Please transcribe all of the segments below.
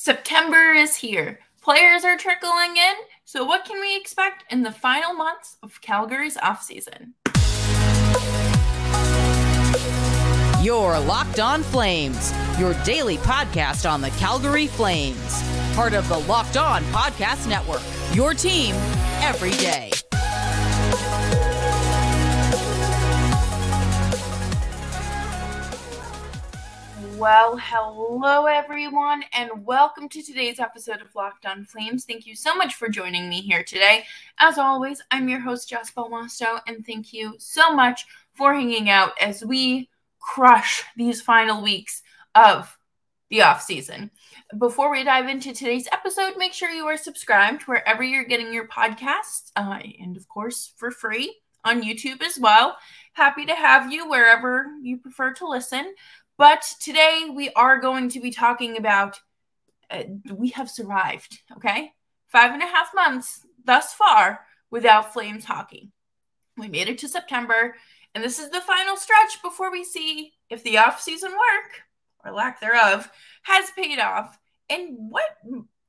September is here. Players are trickling in. So, what can we expect in the final months of Calgary's offseason? Your Locked On Flames, your daily podcast on the Calgary Flames. Part of the Locked On Podcast Network, your team every day. Well, hello everyone, and welcome to today's episode of Locked On Flames. Thank you so much for joining me here today. As always, I'm your host, Jess Belmosto, and thank you so much for hanging out as we crush these final weeks of the off season. Before we dive into today's episode, make sure you are subscribed wherever you're getting your podcasts, uh, and of course, for free on YouTube as well. Happy to have you wherever you prefer to listen. But today we are going to be talking about uh, we have survived, okay? Five and a half months thus far without Flames hockey. We made it to September, and this is the final stretch before we see if the off-season work or lack thereof has paid off. And what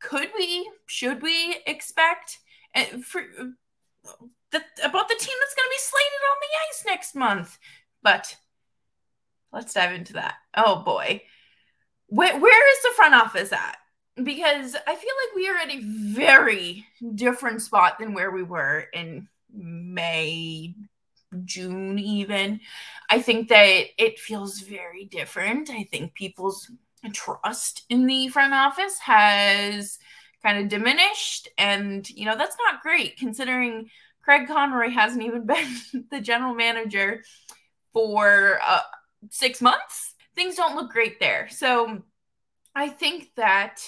could we, should we expect uh, for uh, the, about the team that's going to be slated on the ice next month? But let's dive into that. Oh boy. Where, where is the front office at? Because I feel like we are at a very different spot than where we were in May, June, even. I think that it feels very different. I think people's trust in the front office has kind of diminished. And, you know, that's not great considering Craig Conroy hasn't even been the general manager for uh, six months, things don't look great there. So I think that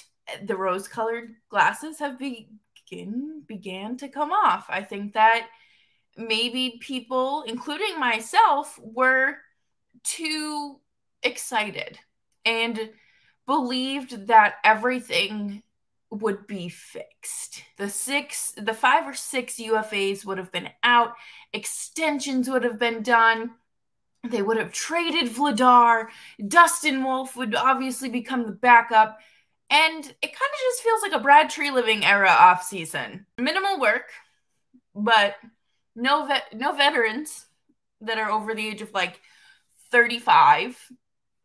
the rose colored glasses have begin began to come off. I think that maybe people, including myself, were too excited and believed that everything would be fixed. The six, the five or six UFAs would have been out, extensions would have been done they would have traded Vladar. Dustin Wolf would obviously become the backup. And it kind of just feels like a Brad Treliving era off season. Minimal work, but no no veterans that are over the age of like 35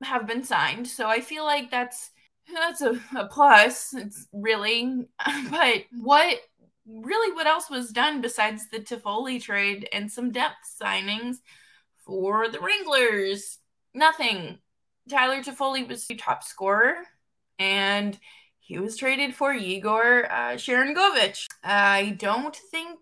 have been signed. So I feel like that's that's a, a plus. It's really but what really what else was done besides the Toffoli trade and some depth signings? For the Wranglers, nothing. Tyler Toffoli was the top scorer, and he was traded for Igor uh, Sharangovich. I don't think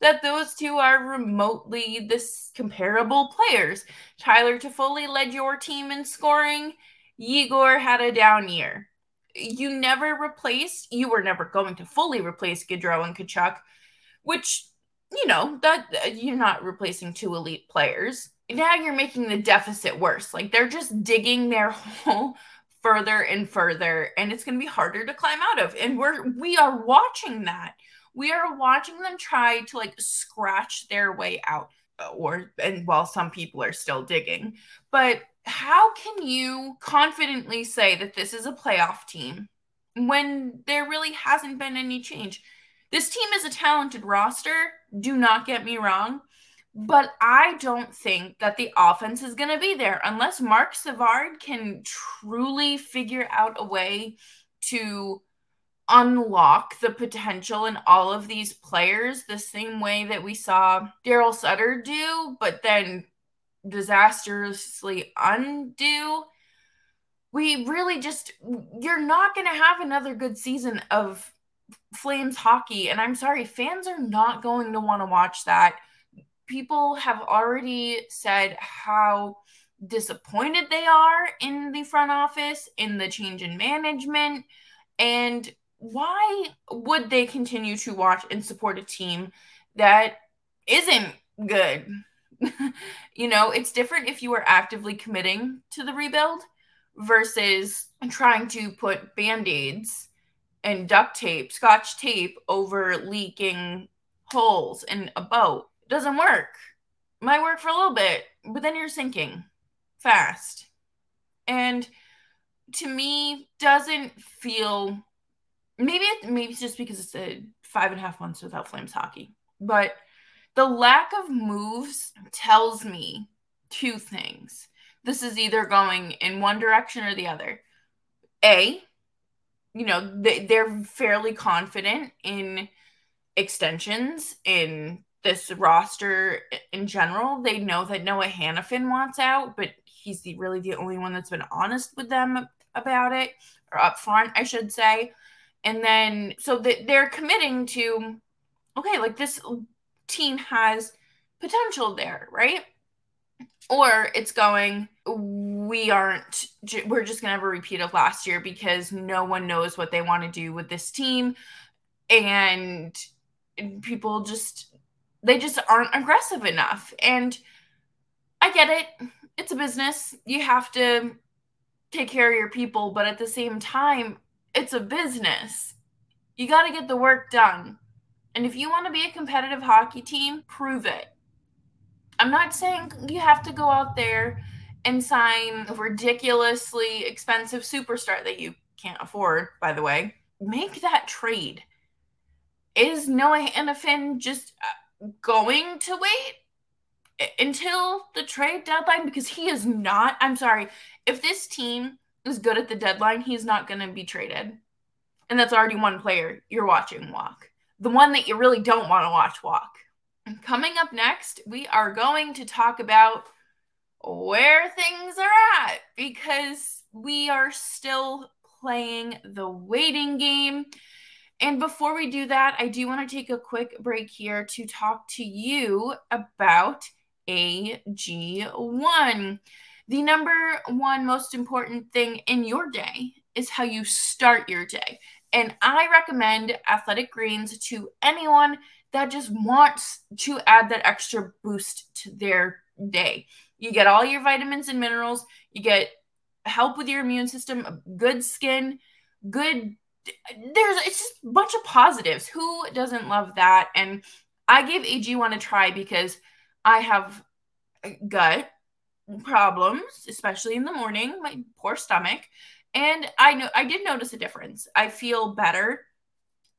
that those two are remotely this comparable players. Tyler Toffoli led your team in scoring. Igor had a down year. You never replaced, you were never going to fully replace Gaudreau and Tkachuk, which you know that uh, you're not replacing two elite players. Now you're making the deficit worse. Like they're just digging their hole further and further and it's going to be harder to climb out of. And we're we are watching that. We are watching them try to like scratch their way out or and while some people are still digging. But how can you confidently say that this is a playoff team when there really hasn't been any change this team is a talented roster. Do not get me wrong. But I don't think that the offense is going to be there unless Marc Savard can truly figure out a way to unlock the potential in all of these players the same way that we saw Daryl Sutter do, but then disastrously undo. We really just, you're not going to have another good season of Flames hockey. And I'm sorry, fans are not going to want to watch that. People have already said how disappointed they are in the front office, in the change in management. And why would they continue to watch and support a team that isn't good? you know, it's different if you are actively committing to the rebuild versus trying to put band aids and duct tape, scotch tape over leaking holes in a boat. It doesn't work. Might work for a little bit, but then you're sinking fast. And to me doesn't feel maybe it, maybe it's just because it's a five and a half months without Flames hockey, but the lack of moves tells me two things. This is either going in one direction or the other. A, you know, they, they're fairly confident in extensions in this roster in general. They know that Noah Hanifin wants out, but he's the, really the only one that's been honest with them about it, or upfront, I should say. And then, so that they're committing to, okay, like this team has potential there, right? Or it's going, we aren't, we're just going to have a repeat of last year because no one knows what they want to do with this team. And people just, they just aren't aggressive enough. And I get it. It's a business. You have to take care of your people. But at the same time, it's a business. You got to get the work done. And if you want to be a competitive hockey team, prove it. I'm not saying you have to go out there and sign a ridiculously expensive superstar that you can't afford, by the way. Make that trade. Is Noah Hanifin just uh, going to wait until the trade deadline? Because he is not. I'm sorry. If this team is good at the deadline, he's not going to be traded. And that's already one player you're watching walk the one that you really don't want to watch walk. Coming up next, we are going to talk about where things are at because we are still playing the waiting game. And before we do that, I do want to take a quick break here to talk to you about AG1. The number one most important thing in your day is how you start your day. And I recommend Athletic Greens to anyone that just wants to add that extra boost to their day. You get all your vitamins and minerals, you get help with your immune system, good skin, good there's it's just a bunch of positives. Who doesn't love that? And I gave AG1 a try because I have gut problems, especially in the morning, my poor stomach. And I know I did notice a difference. I feel better.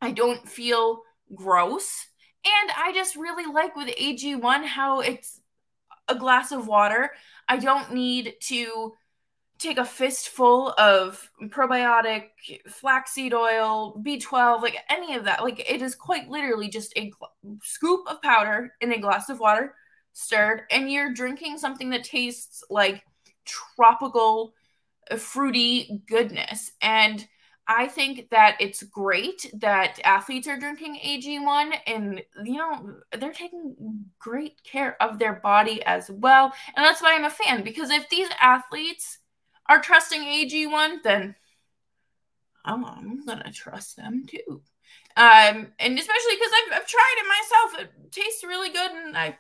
I don't feel gross. And I just really like with AG1 how it's a glass of water. I don't need to take a fistful of probiotic, flaxseed oil, B12, like any of that. Like it is quite literally just a gl- scoop of powder in a glass of water, stirred, and you're drinking something that tastes like tropical fruity goodness. And I think that it's great that athletes are drinking AG1 and, you know, they're taking great care of their body as well. And that's why I'm a fan because if these athletes are trusting AG1, then I'm, I'm going to trust them too. Um, and especially because I've, I've tried it myself. It tastes really good and I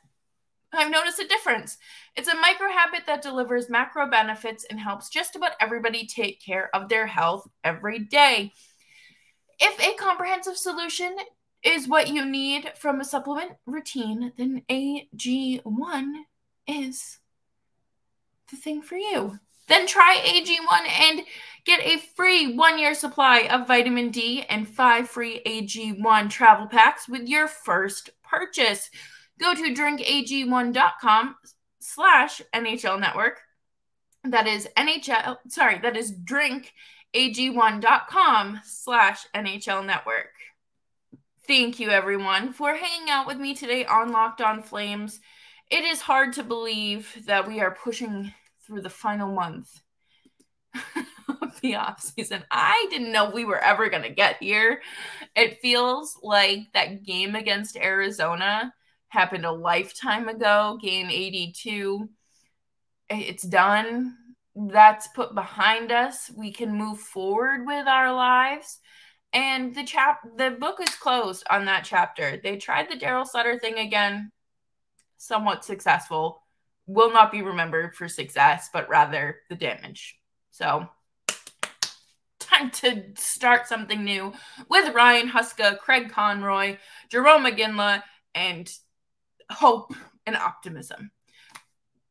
I've noticed a difference. It's a micro habit that delivers macro benefits and helps just about everybody take care of their health every day. If a comprehensive solution is what you need from a supplement routine, then AG1 is the thing for you. Then try AG1 and get a free one year supply of vitamin D and five free AG1 travel packs with your first purchase go to drinkag1.com slash NHL network. That is NHL, sorry, that is drinkag1.com slash NHL network. Thank you, everyone, for hanging out with me today on Locked On Flames. It is hard to believe that we are pushing through the final month of the off season. I didn't know we were ever going to get here. It feels like that game against Arizona happened a lifetime ago, game 82. It's done. That's put behind us. We can move forward with our lives. And the chap the book is closed on that chapter. They tried the Daryl Sutter thing again, somewhat successful. Will not be remembered for success, but rather the damage. So time to start something new with Ryan Huska, Craig Conroy, Jarome Iginla, and hope and optimism.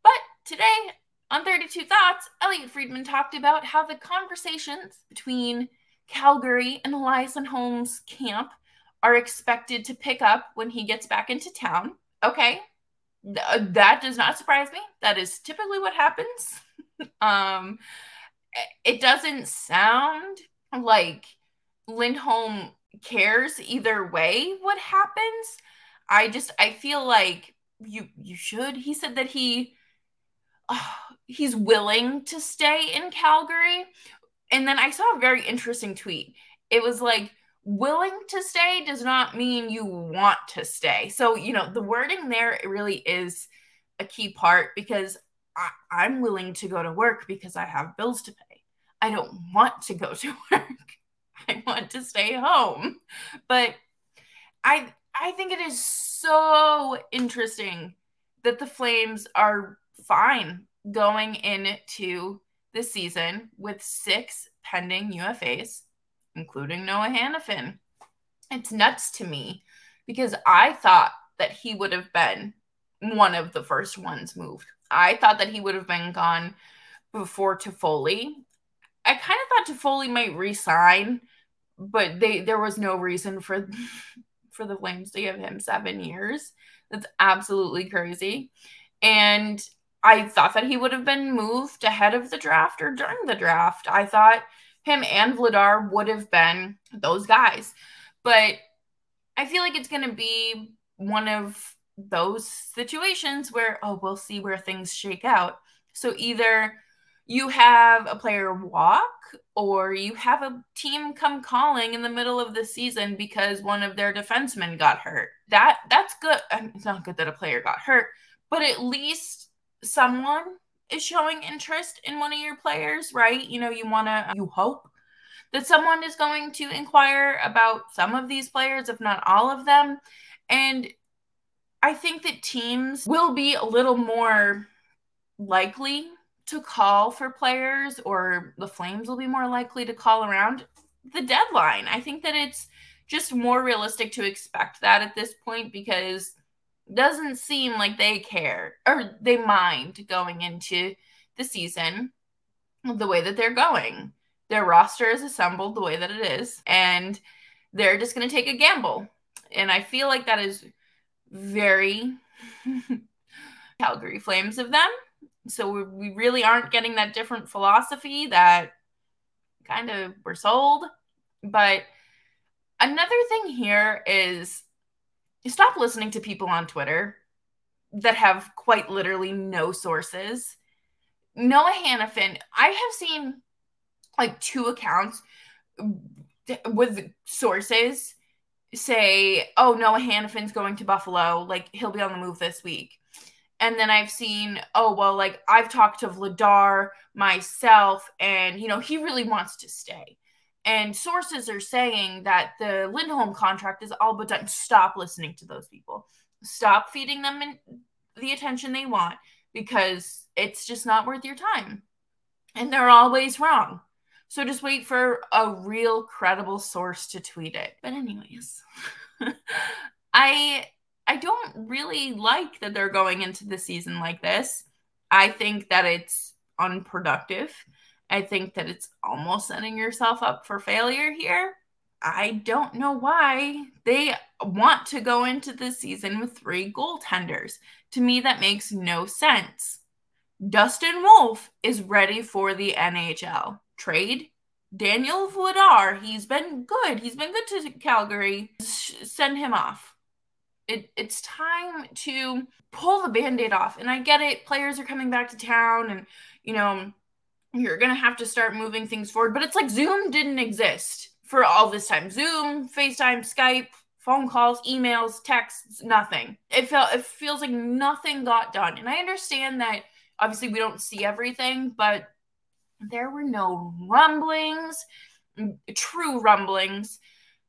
But today, On 32 Thoughts, Elliotte Friedman talked about how the conversations between Calgary and Elias Lindholm's camp are expected to pick up when he gets back into town. Okay, uh, that does not surprise me. That is typically what happens. um, it doesn't sound like Lindholm cares either way what happens. I just I feel like you you should. He said that he oh, he's willing to stay in Calgary. And then I saw a very interesting tweet. It was like willing to stay does not mean you want to stay. So, you know, the wording there really is a key part because I, I'm willing to go to work because I have bills to pay. I don't want to go to work. I want to stay home. But I I think it is so interesting that the Flames are fine going into the season with six pending UFAs, including Noah Hanifin. It's nuts to me because I thought that he would have been one of the first ones moved. I thought that he would have been gone before Toffoli. I kind of thought Toffoli might resign, but they there was no reason for for the Flames to give him seven years. That's absolutely crazy. And I thought that he would have been moved ahead of the draft or during the draft. I thought him and Vladar would have been those guys. But I feel like it's going to be one of those situations where, oh, we'll see where things shake out. So either you have a player walk or you have a team come calling in the middle of the season because one of their defensemen got hurt. That that's good. It's not good that a player got hurt, but at least someone is showing interest in one of your players, right? You know, you want to, you hope that someone is going to inquire about some of these players, if not all of them. And I think that teams will be a little more likely to call for players, or the Flames will be more likely to call around the deadline. I think that it's just more realistic to expect that at this point because doesn't seem like they care or they mind going into the season the way that they're going. Their roster is assembled the way that it is, and they're just going to take a gamble. And I feel like that is very Calgary Flames of them. So we really aren't getting that different philosophy that kind of we're sold. But another thing here is stop listening to people on Twitter that have quite literally no sources. Noah Hanifin, I have seen like two accounts with sources say, oh, Noah Hanifin's going to Buffalo. Like, he'll be on the move this week. And then I've seen, oh, well, like, I've talked to Vladar myself, and, you know, he really wants to stay. And sources are saying that the Lindholm contract is all but done. Stop listening to those people. Stop feeding them the attention they want because it's just not worth your time. And they're always wrong. So just wait for a real credible source to tweet it. But anyways, I I don't really like that they're going into the season like this. I think that it's unproductive. I think that it's almost setting yourself up for failure here. I don't know why they want to go into the season with three goaltenders. To me, that makes no sense. Dustin Wolf is ready for the NHL. Trade Daniel Vladar. He's been good. He's been good to Calgary. Send him off. It, it's time to pull the band aid off. And I get it. Players are coming back to town and, you know, you're to have to start moving things forward. But it's like Zoom didn't exist for all this time. Zoom, FaceTime, Skype, phone calls, emails, texts, nothing. It felt it feels like nothing got done. And I understand that obviously we don't see everything, but there were no rumblings, true rumblings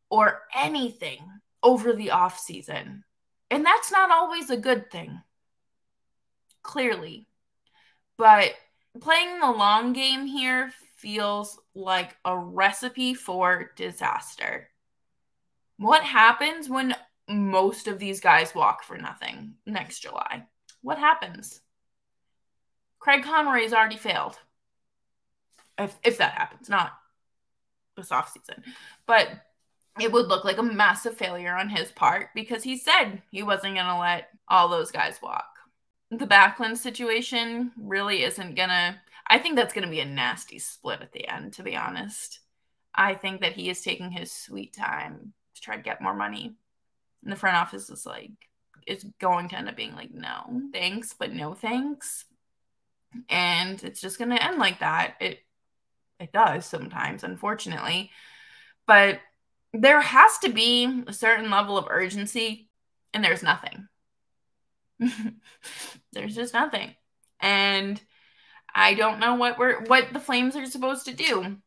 or anything over the off season. And that's not always a good thing. Clearly. But playing the long game here feels like a recipe for disaster. What happens when most of these guys walk for nothing next July? What happens? Craig Conroy's already failed. If if that happens, not this offseason. But it would look like a massive failure on his part because he said he wasn't going to let all those guys walk. The Backlund situation really isn't going to, I think that's going to be a nasty split at the end, to be honest. I think that he is taking his sweet time to try to get more money. And the front office is like, it's going to end up being like, no, thanks, but no thanks. And it's just going to end like that. It, it does sometimes, unfortunately. But there has to be a certain level of urgency, and there's nothing. there's just nothing. And I don't know what we're what the Flames are supposed to do.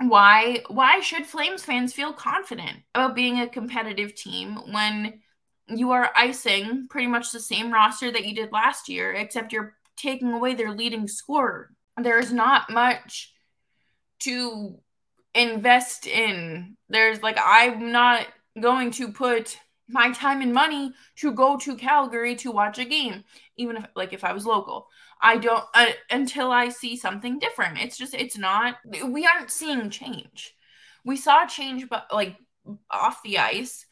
Why why should Flames fans feel confident about being a competitive team when you are icing pretty much the same roster that you did last year, except you're taking away their leading scorer? There's not much to invest in. There's like, I'm not going to put my time and money to go to Calgary to watch a game, even if, like, if I was local. I don't, uh, until I see something different. It's just, it's not, we aren't seeing change. We saw change, but like off the ice,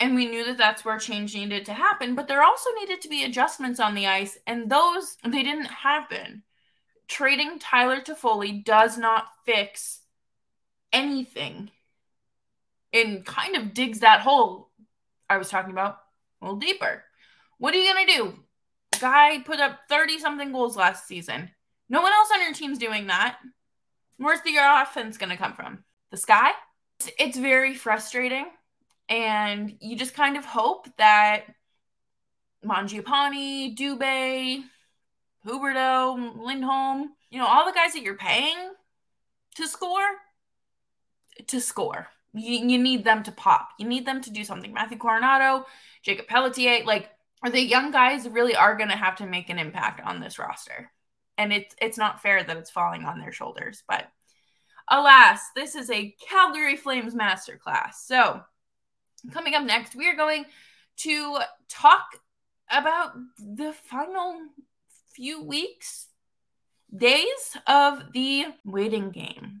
and we knew that that's where change needed to happen, but there also needed to be adjustments on the ice, and those, they didn't happen. Trading Tyler Toffoli does not fix anything and kind of digs that hole I was talking about a little deeper. What are you going to do? Guy put up 30 something goals last season. No one else on your team's doing that. Where's the offense going to come from? The sky? It's, very frustrating. And you just kind of hope that Mangiapane, Dubé, Huberdeau, Lindholm, you know, all the guys that you're paying to score to score. You, you need them to pop. You need them to do something. Matthew Coronato, Jakob Pelletier, like the young guys really are going to have to make an impact on this roster. And it's it's not fair that it's falling on their shoulders, but alas, this is a Calgary Flames masterclass. So, coming up next, we are going to talk about the final few weeks, days of the waiting game.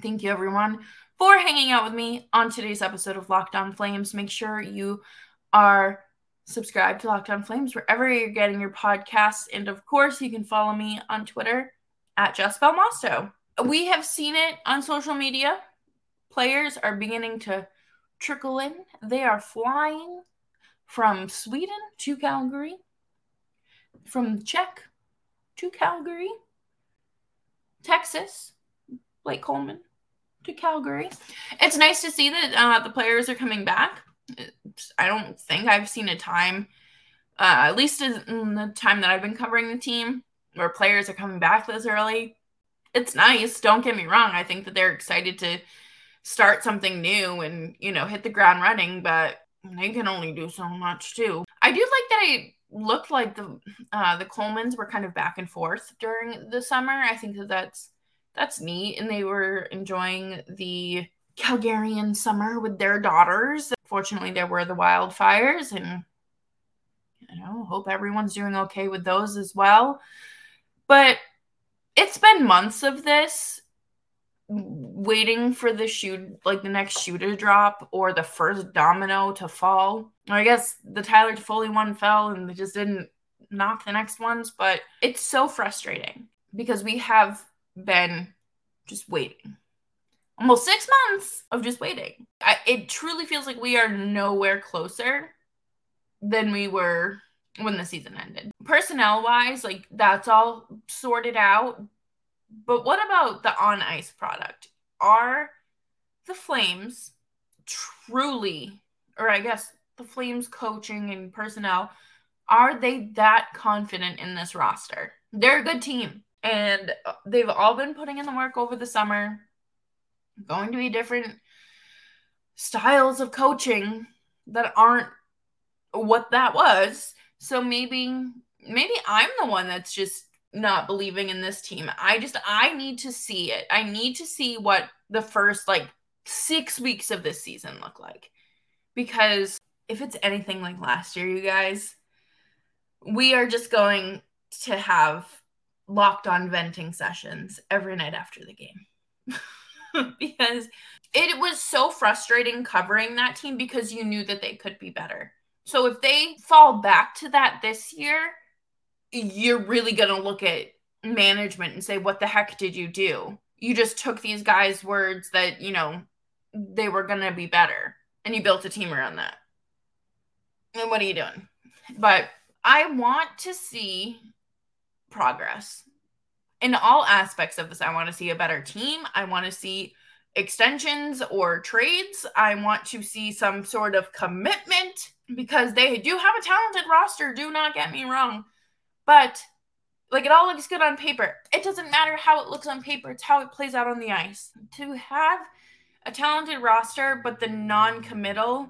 Thank you, everyone, for hanging out with me on today's episode of Locked On Flames. Make sure you are subscribed to Locked On Flames wherever you're getting your podcasts. And of course, you can follow me on Twitter at Jess Belmosto. We have seen it on social media. Players are beginning to trickle in. They are flying from Sweden to Calgary, from Czech to Calgary, Texas Blake Coleman to Calgary. It's nice to see that uh, the players are coming back. I don't think I've seen a time, uh, at least in the time that I've been covering the team, where players are coming back this early. It's nice. Don't get me wrong. I think that they're excited to start something new and you know hit the ground running, but they can only do so much too. I do like that it looked like the uh, the Colemans were kind of back and forth during the summer. I think that that's that's neat. And they were enjoying the Calgarian summer with their daughters. Fortunately, there were the wildfires, and you know, hope everyone's doing okay with those as well. But it's been months of this waiting for the shoot like the next shoe to drop or the first domino to fall. Or I guess the Tyler Toffoli one fell and they just didn't knock the next ones, but it's so frustrating because we have been just waiting. Almost six months of just waiting. I, it truly feels like we are nowhere closer than we were when the season ended. Personnel wise, like that's all sorted out. But what about the on ice product? Are the Flames truly, or I guess the Flames coaching and personnel, are they that confident in this roster? They're a good team and uh, they've all been putting in the work over the summer going to be different styles of coaching that aren't what that was. So maybe maybe i'm the one that's just not believing in this team. I just i need to see it. I need to see what the first like six weeks of this season look like. Because if it's anything like last year you guys we are just going to have locked on venting sessions every night after the game. because it was so frustrating covering that team because you knew that they could be better. So if they fall back to that this year, you're really going to look at management and say, what the heck did you do? You just took these guys' words that, you know, they were going to be better and you built a team around that. And what are you doing? But I want to see progress in all aspects of this. I want to see a better team. I want to see extensions or trades. I want to see some sort of commitment because they do have a talented roster. Do not get me wrong. But like it all looks good on paper. It doesn't matter how it looks on paper, it's how it plays out on the ice. To have a talented roster, but the non committal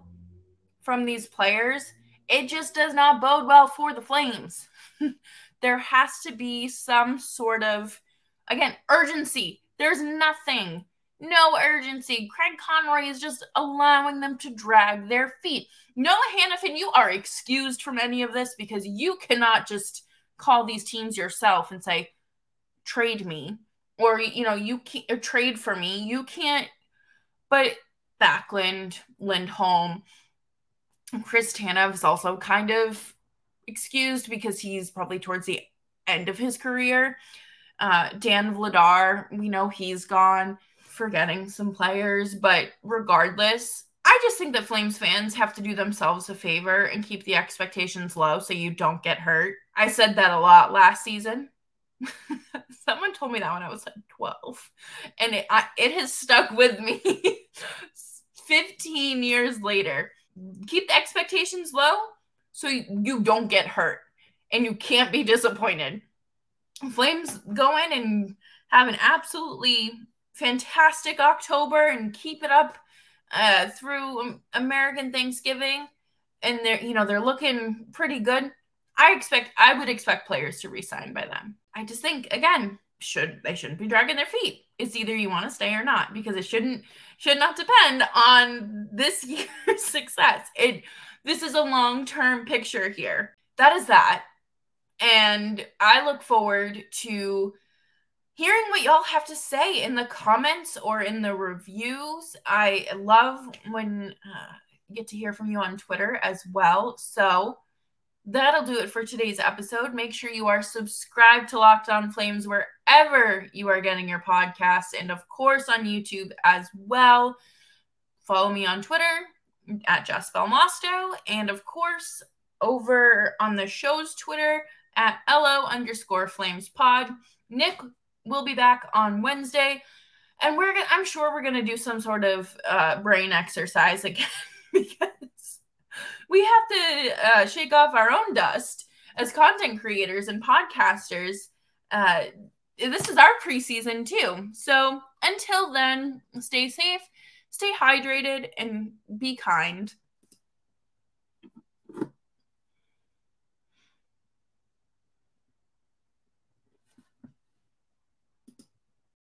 from these players, it just does not bode well for the Flames. there has to be some sort of, again, urgency. There's nothing. No urgency. Craig Conroy is just allowing them to drag their feet. Noah Hanifin, you are excused from any of this because you cannot just call these teams yourself and say, trade me. Or, you know, you can't trade for me. You can't but Backlund, Lindholm, Chris Tanev is also kind of excused because he's probably towards the end of his career. Uh, Dan Vladar, we know he's gone, forgetting some players, but regardless, I just think that Flames fans have to do themselves a favor and keep the expectations low so you don't get hurt. I said that a lot last season. Someone told me that when I was like 12, and it I, it has stuck with me 15 years later. Keep the expectations low so you, don't get hurt and you can't be disappointed. Flames go in and have an absolutely fantastic October and keep it up uh, through American Thanksgiving, and they're you know they're looking pretty good. I expect I would expect players to resign by then. I just think again, should they shouldn't be dragging their feet. It's either you want to stay or not because it shouldn't should not depend on this year's success. It this is a long-term picture here. That is that. And I look forward to hearing what y'all have to say in the comments or in the reviews. I love when uh, get to hear from you on Twitter as well. So that'll do it for today's episode. Make sure you are subscribed to Locked On Flames wherever you are getting your podcasts, and of course on YouTube as well. Follow me on Twitter at Jess Belmosto, and of course over on the show's Twitter at LO underscore Flames Pod. Nick will be back on Wednesday, and we're gonna, I'm sure we're gonna do some sort of uh, brain exercise again because we have to uh, shake off our own dust as content creators and podcasters. Uh, this is our preseason too. So until then, stay safe, stay hydrated, and be kind.